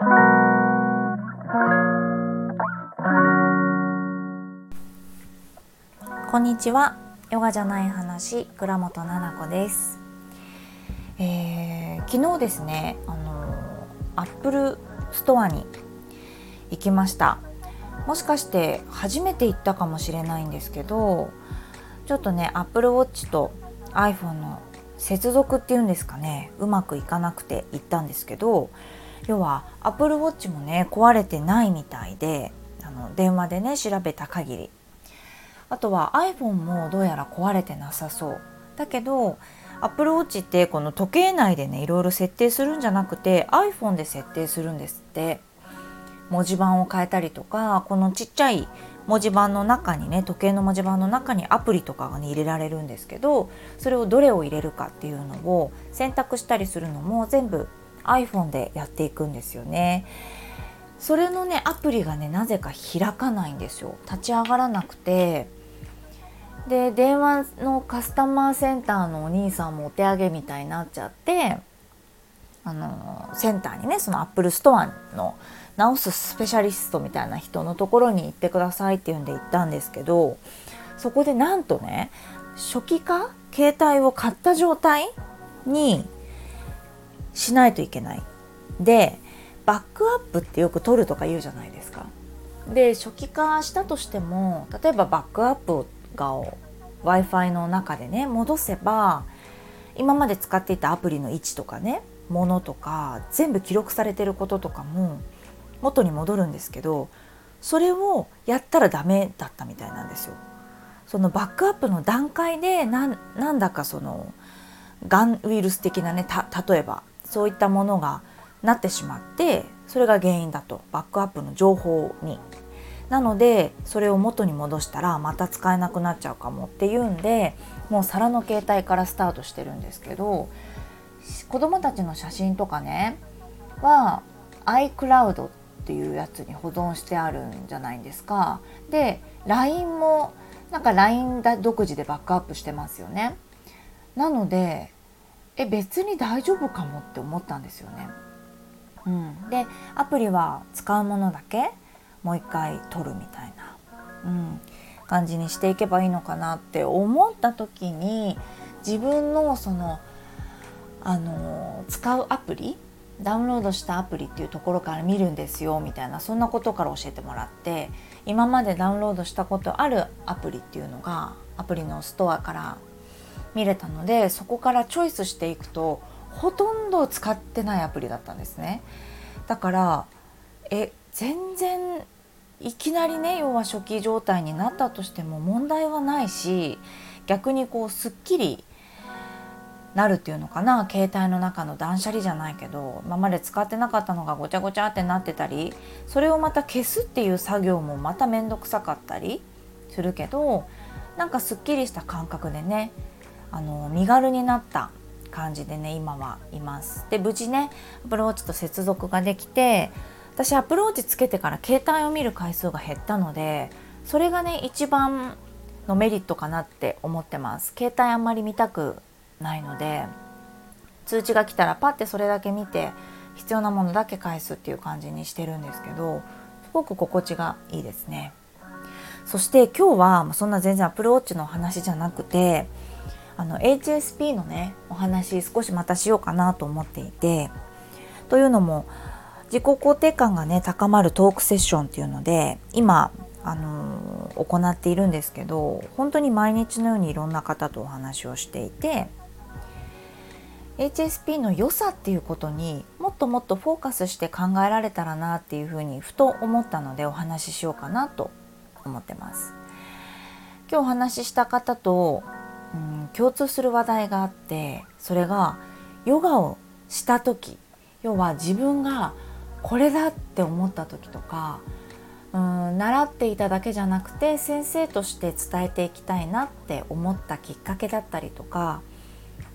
こんにちは。ヨガじゃない話倉本々子です、えー、昨日ですねあのアップルストアに行きました。もしかして初めて行ったかもしれないんですけどちょっとね Apple Watch と iPhone の接続っていうんですかねうまくいかなくて行ったんですけど要は Apple Watch もね壊れてないみたいであの電話でね調べた限り。あとは iPhone もどうやら壊れてなさそう。だけど Apple Watch ってこの時計内でねいろいろ設定するんじゃなくて iPhone で設定するんですって。文字盤を変えたりとかこのちっちゃい文字盤の中にね時計の文字盤の中にアプリとかがね入れられるんですけどそれをどれを入れるかっていうのを選択したりするのも全部 iPhone でやっていくんですよね。それのねアプリがねなぜか開かないんですよ。立ち上がらなくて。で電話のカスタマーセンターのお兄さんもお手上げみたいになっちゃってあのセンターにねそのアップルストアの直すスペシャリストみたいな人のところに行ってくださいっていうんで行ったんですけどそこでなんとね初期化？携帯を買った状態？にしないといけない。でバックアップってよく取るとか言うじゃないですか。で初期化したとしても例えばバックアップが w i f i の中でね戻せば今まで使っていたアプリの位置とかねものとか全部記録されてることとかも元に戻るんですけどそれをやったらダメだったみたいなんですよ。そのバックアップの段階でなんだかそのがんウイルス的なね例えばそういったものがなってしまってそれが原因だとバックアップの情報に。なのでそれを元に戻したらまた使えなくなっちゃうかもっていうんでもう皿の携帯からスタートしてるんですけど子どもたちの写真とかねは iCloud っていうやつに保存してあるんじゃないんですか。で LINE もなんか LINE 独自でバックアップしてますよね。なのでえ別に大丈夫かもって思ったんですよね。うん、でアプリは使うものだけもう一回撮るみたいな、うん、感じにしていけばいいのかなって思った時に自分のそのあの使うアプリダウンロードしたアプリっていうところから見るんですよみたいなそんなことから教えてもらって今までダウンロードしたことあるアプリっていうのがアプリのストアから見れたのでそこからチョイスしていくとほとんど使ってないアプリだったんですね。だからえ全然いきなりね要は初期状態になったとしても問題はないし逆にこうすっきりなるっていうのかな。携帯の中の断捨離じゃないけど今まで使ってなかったのがごちゃごちゃってなってたりそれをまた消すっていう作業もまた面倒くさかったりするけどなんかすっきりした感覚でねあの身軽になった感じでね今はいます。で無事ねアプローチと接続ができて私アプローチつけてから携帯を見る回数が減ったのでそれがね一番のメリットかなって思ってます携帯あんまり見たくないので通知が来たらパッてそれだけ見て必要なものだけ返すっていう感じにしてるんですけどすごく心地がいいですねそして今日はそんな全然アプローチの話じゃなくてあの HSP のねお話少しまたしようかなと思っていてというのも自己肯定感がね高まるトークセッションっていうので今あの、行っているんですけど本当に毎日のようにいろんな方とお話をしていて HSP の良さっていうことにもっともっとフォーカスして考えられたらなっていうふうにふと思ったのでお話ししようかなと思ってます。今日お話しした方と、うん、共通する話題があってそれがヨガをした時要は自分がこれだって思った時とかうん習っていただけじゃなくて先生として伝えていきたいなって思ったきっかけだったりとか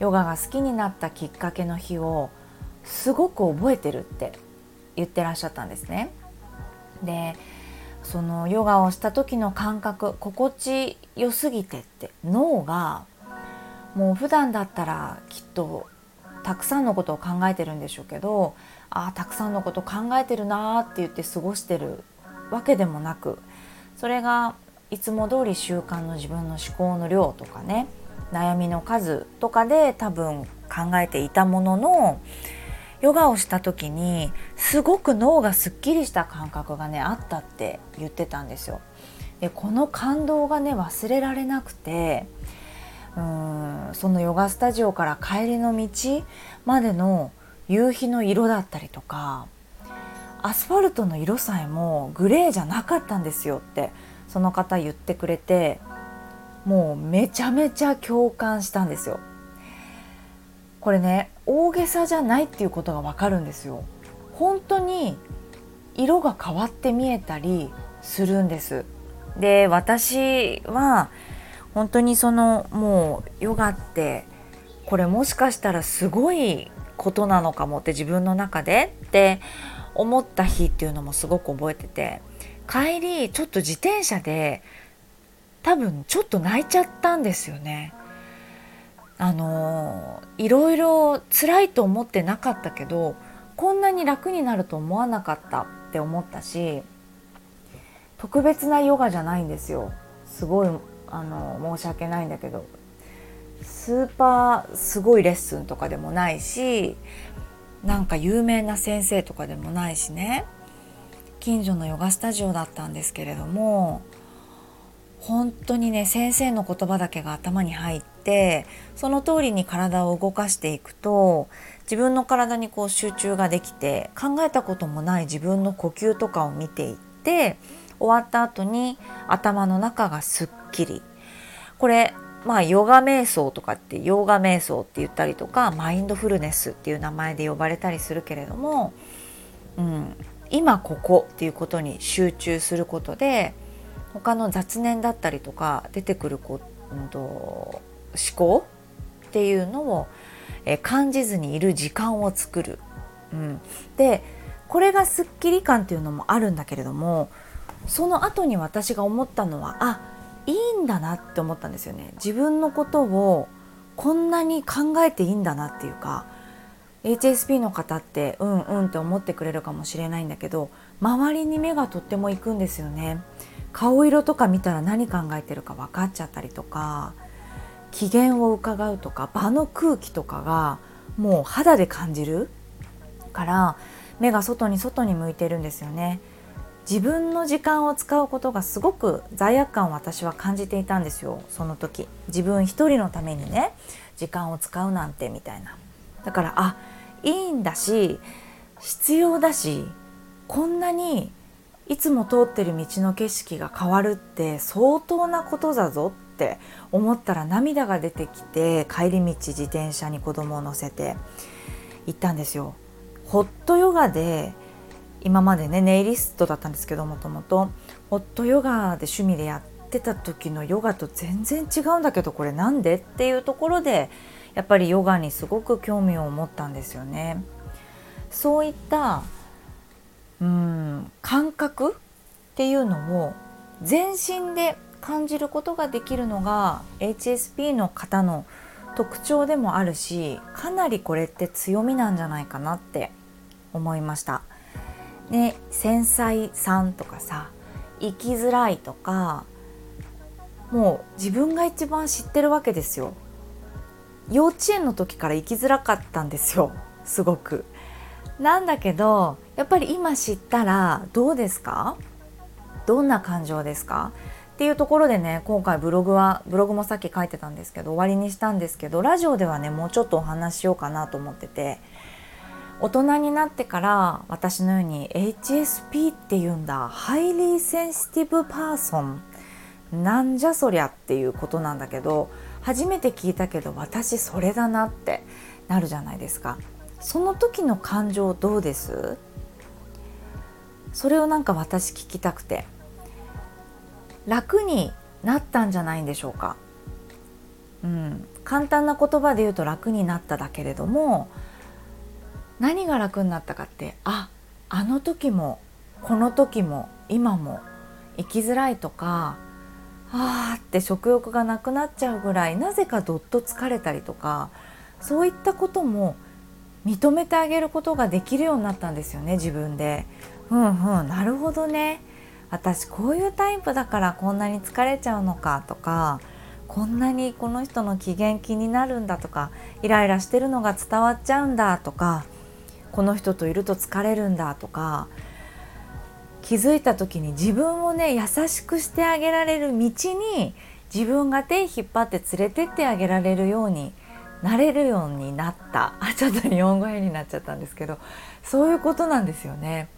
ヨガが好きになったきっかけの日をすごく覚えてるって言ってらっしゃったんですね。でそのヨガをした時の感覚心地よすぎてって脳がもう普段だったらきっとたくさんのことを考えてるんでしょうけどああたくさんのこと考えてるなって言って過ごしてるわけでもなくそれがいつも通り習慣の自分の思考の量とかね悩みの数とかで多分考えていたもののヨガをした時にすごく脳がすっきりした感覚がねあったって言ってたんですよ。でこの感動がね忘れられなくてうーんそのヨガスタジオから帰りの道までの夕日の色だったりとかアスファルトの色さえもグレーじゃなかったんですよってその方言ってくれてもうめちゃめちゃ共感したんですよ。これね大げさじゃないっていうことがわかるんですよ。本当に色が変わって見えたりするんです。で私は本当にそのもうヨガってこれもしかしたらすごいことなのかもって自分の中でって思った日っていうのもすごく覚えてて帰りちょっと自転車で多分ちょっと泣いちゃったんですよね。あのいろいろ辛いと思ってなかったけどこんなに楽になると思わなかったって思ったし特別なヨガじゃないんですよ。すごいあの申し訳ないんだけど。スーパーすごいレッスンとかでもないしなんか有名な先生とかでもないしね。近所のヨガスタジオだったんですけれども本当にね先生の言葉だけが頭に入ってその通りに体を動かしていくと自分の体にこう集中ができて考えたこともない自分の呼吸とかを見ていって終わった後に頭の中がすっきり。これまあヨガ瞑想とかってヨガ瞑想って言ったりとかマインドフルネスっていう名前で呼ばれたりするけれども、うん、今ここっていうことに集中することで他の雑念だったりとか出てくるこ、うんと、考っていうのを、え感じずにいる時間を作る。うん、でこれがすっきり感っていうのもあるんだけれどもその後に私が思ったのはあいいんだなって思ったんですよね。自分のことをこんなに考えていいんだなっていうか HSP の方ってうんうんって思ってくれるかもしれないんだけど周りに目がとっても行くんですよね。顔色とか見たら何考えてるか分かっちゃったりとか機嫌を伺うとか場の空気とかがもう肌で感じる？から目が外に外に向いてるんですよね。自分の時間を使うことがすごく罪悪感を私は感じていたんですよその時。自分一人のためにね時間を使うなんてみたいな。だからあいいんだし必要だしこんなにいつも通ってる道の景色が変わるって相当なことだぞって思ったら涙が出てきて帰り道自転車に子供を乗せて行ったんですよ。ホットヨガで今までねネイリストだったんですけどもともとホットヨガで趣味でやってた時のヨガと全然違うんだけどこれなんでっていうところでやっぱりヨガにすごく興味を持ったんですよね。そういったうん感覚っていうのを全身で感じることができるのが HSP の方の特徴でもあるしかなりこれって強みなんじゃないかなって思いました。ね、繊細さんとかさ生きづらいとかもう自分が一番知ってるわけですよ。幼稚園の時から生きづらかったんですよすごく。なんだけどやっぱり今知ったらどうですか？どんな感情ですか？っていうところでね今回ブログはブログもさっき書いてたんですけど終わりにしたんですけどラジオではねもうちょっとお話ししようかなと思ってて大人になってから私のように HSP っていうんだハイリーセンシティブパーソンなんじゃそりゃっていうことなんだけど初めて聞いたけど私それだなってなるじゃないですか。その時の感情どうです？それをなんか私聞きたくて。楽になったんじゃないんでしょうか。うん。簡単な言葉で言うと楽になっただけれども何が楽になったかってああの時もこの時も今も生きづらいとかあーって食欲がなくなっちゃうぐらいなぜかどっと疲れたりとかそういったことも認めてあげることができるようになったんですよね自分で。うんうん。なるほどね。私こういうタイプだからこんなに疲れちゃうのかとかこんなにこの人の機嫌気になるんだとかイライラしてるのが伝わっちゃうんだとかこの人といると疲れるんだとか気づいた時に自分をね優しくしてあげられる道に自分が手引っ張って連れてってあげられるようになれるようになったあ ちょっと日本語変になっちゃったんですけどそういうことなんですよね。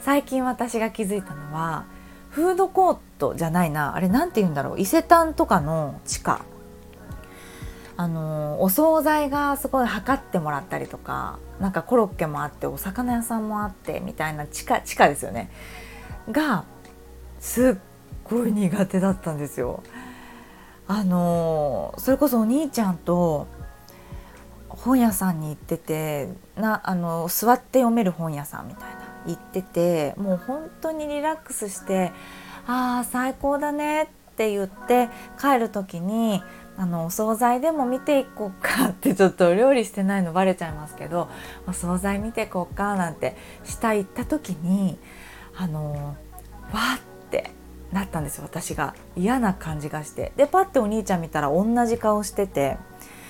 最近私が気づいたのはフードコートじゃないな。あれ何て言うんだろう。伊勢丹とかの地下。あのお惣菜がすごい測ってもらったりとかなんかコロッケもあってお魚屋さんもあってみたいな地下地下ですよね。がすっごい苦手だったんですよ。あのそれこそお兄ちゃんと本屋さんに行っててなあの座って読める本屋さんみたいな。行っててもう本当にリラックスして「ああ最高だね」って言って帰る時にあのお惣菜でも見ていこうかってちょっとお料理してないのバレちゃいますけどお惣菜見ていこうかなんて下行った時にあのわってなったんですよ私が。嫌な感じがして。でパッてお兄ちゃん見たら同じ顔してて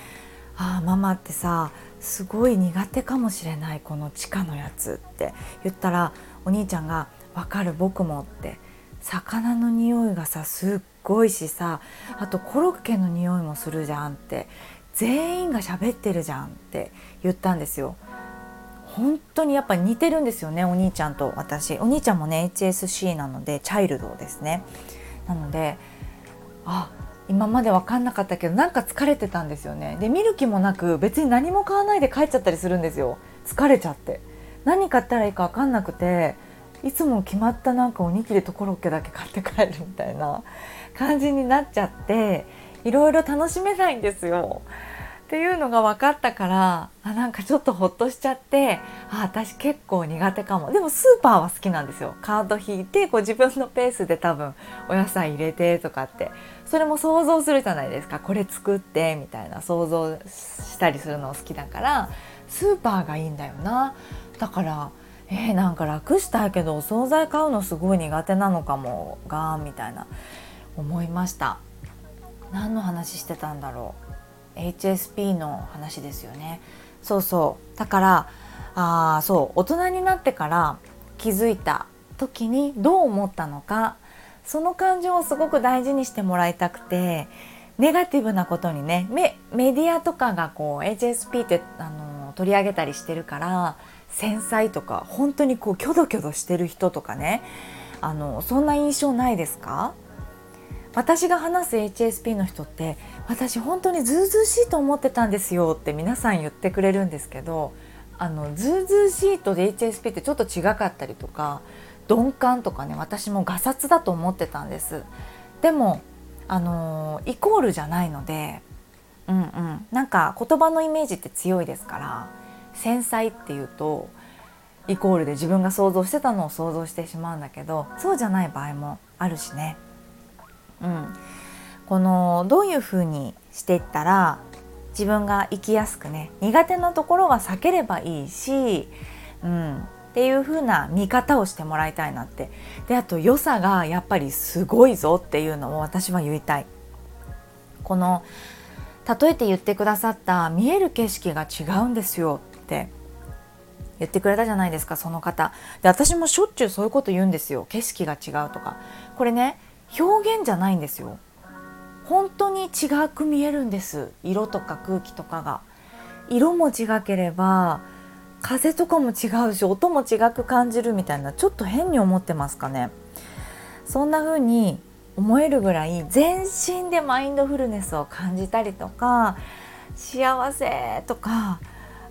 「ああママってさすごい苦手かもしれないこの地下のやつって言ったらお兄ちゃんが「わかる僕も」って。魚の匂いがさすっごいしさあとコロッケの匂いもするじゃんって。全員が喋ってるじゃんって言ったんですよ。本当にやっぱ似てるんですよねお兄ちゃんと私。お兄ちゃんもね HSC なのでチャイルドですね。なのであ今まで分かんなかったけどなんか疲れてたんですよね。で見る気もなく別に何も買わないで帰っちゃったりするんですよ。疲れちゃって。何買ったらいいか分かんなくていつも決まったなんかおにぎりとコロッケだけ買って帰るみたいな感じになっちゃっていろいろ楽しめないんですよ。っていうのが分かったからあなんかちょっとほっとしちゃってあ私結構苦手かも。でもスーパーは好きなんですよ。カード引いてこう自分のペースで多分お野菜入れてとかって。それも想像するじゃないですか。これ作ってみたいな。想像したりするの好きだからスーパーがいいんだよな。だからえー、なんか楽したいけどお惣菜買うのすごい苦手なのかも。がみたいな。思いました。何の話してたんだろう。HSP の話ですよね。そうそう。だからあそう。大人になってから気づいた時にどう思ったのかその感情をすごく大事にしてもらいたくてネガティブなことにねメディアとかがこう HSP ってあの取り上げたりしてるから繊細とか本当にこうキョドキョドしてる人とかねあのそんな印象ないですか？私が話す HSP の人って私本当にずうずうしいと思ってたんですよって皆さん言ってくれるんですけどあのずうずしいと HSP ってちょっと違かったりとか鈍感とかね私もガサツだと思ってたんですでもあのイコールじゃないのでうんうんなんか言葉のイメージって強いですから繊細っていうとイコールで自分が想像してたのを想像してしまうんだけどそうじゃない場合もあるしね。うん、このどういうふうにしていったら自分が生きやすくね苦手なところは避ければいいし、うん、っていう風な見方をしてもらいたいなって。であと良さがやっぱりすごいぞっていうのを私は言いたい。この例えて言ってくださった見える景色が違うんですよって。言ってくれたじゃないですかその方。で私もしょっちゅうそういうこと言うんですよ。景色が違うとか。これね表現じゃないんですよ。本当に違く見えるんです。色とか空気とかが。色も違ければ風とかも違うし音も違く感じるみたいなちょっと変に思ってますかね。そんな風に思えるぐらい全身でマインドフルネスを感じたりとか幸せとか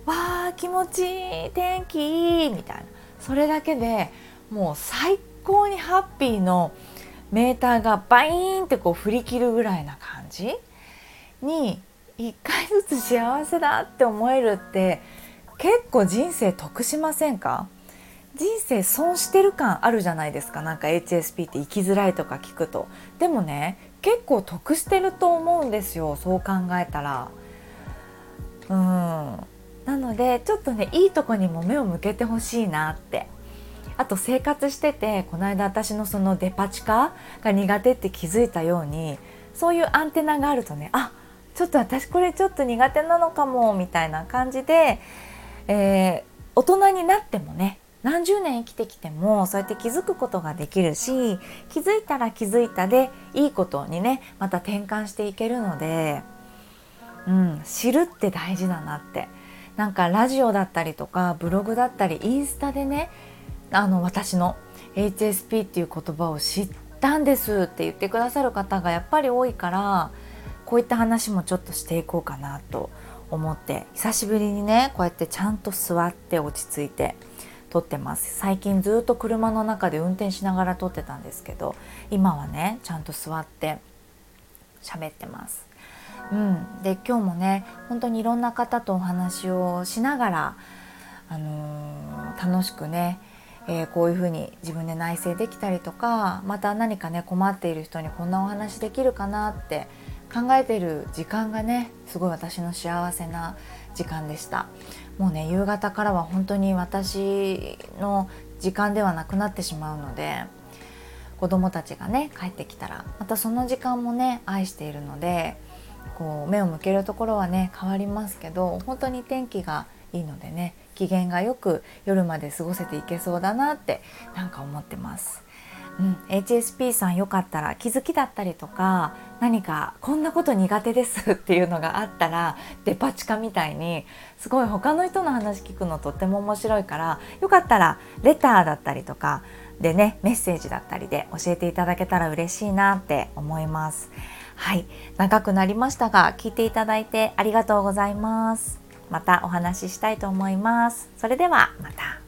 わー気持ちいい天気いいみたいな。それだけでもう最高にハッピーのメーターがバイーンってこう振り切るぐらいな感じに1回ずつ幸せだって思えるって結構人生得しませんか？人生損してる感あるじゃないですか。なんか HSP って生きづらいとか聞くと。でもね結構得してると思うんですよ。そう考えたら。うん。なのでちょっとねいいとこにも目を向けてほしいなって。あと生活しててこの間私のそのデパ地下が苦手って気づいたようにそういうアンテナがあるとねあちょっと私これちょっと苦手なのかもみたいな感じで、えー、大人になってもね何十年生きてきてもそうやって気づくことができるし気づいたら気づいたでいいことにねまた転換していけるので、うん、知るって大事だなって。なんかラジオだったりとかブログだったりインスタでねあの私の HSP っていう言葉を知ったんですって言ってくださる方がやっぱり多いからこういった話もちょっとしていこうかなと思って久しぶりにねこうやってちゃんと座って落ち着いて撮ってます最近ずっと車の中で運転しながら撮ってたんですけど今はねちゃんと座って喋ってます。うん、で今日もね本当にいろんな方とお話をしながら、あのー、楽しくね、えー、こういうふうに自分で内省できたりとかまた何かね困っている人にこんなお話できるかなって考えてる時間がねすごい私の幸せな時間でした。もうね夕方からは本当に私の時間ではなくなってしまうので子供たちがね帰ってきたらまたその時間もね愛しているのでこう目を向けるところはね変わりますけど本当に天気がいいのでね機嫌がよく夜まで過ごせていけそうだなってなんか思ってます。うん、HSP さんよかったら気づきだったりとか何かこんなこと苦手ですっていうのがあったらデパ地下みたいにすごい他の人の話聞くのとっても面白いからよかったらレターだったりとかでねメッセージだったりで教えていただけたら嬉しいなって思います。はい長くなりましたが聞いていただいてありがとうございます。またお話ししたいと思います。それではまた。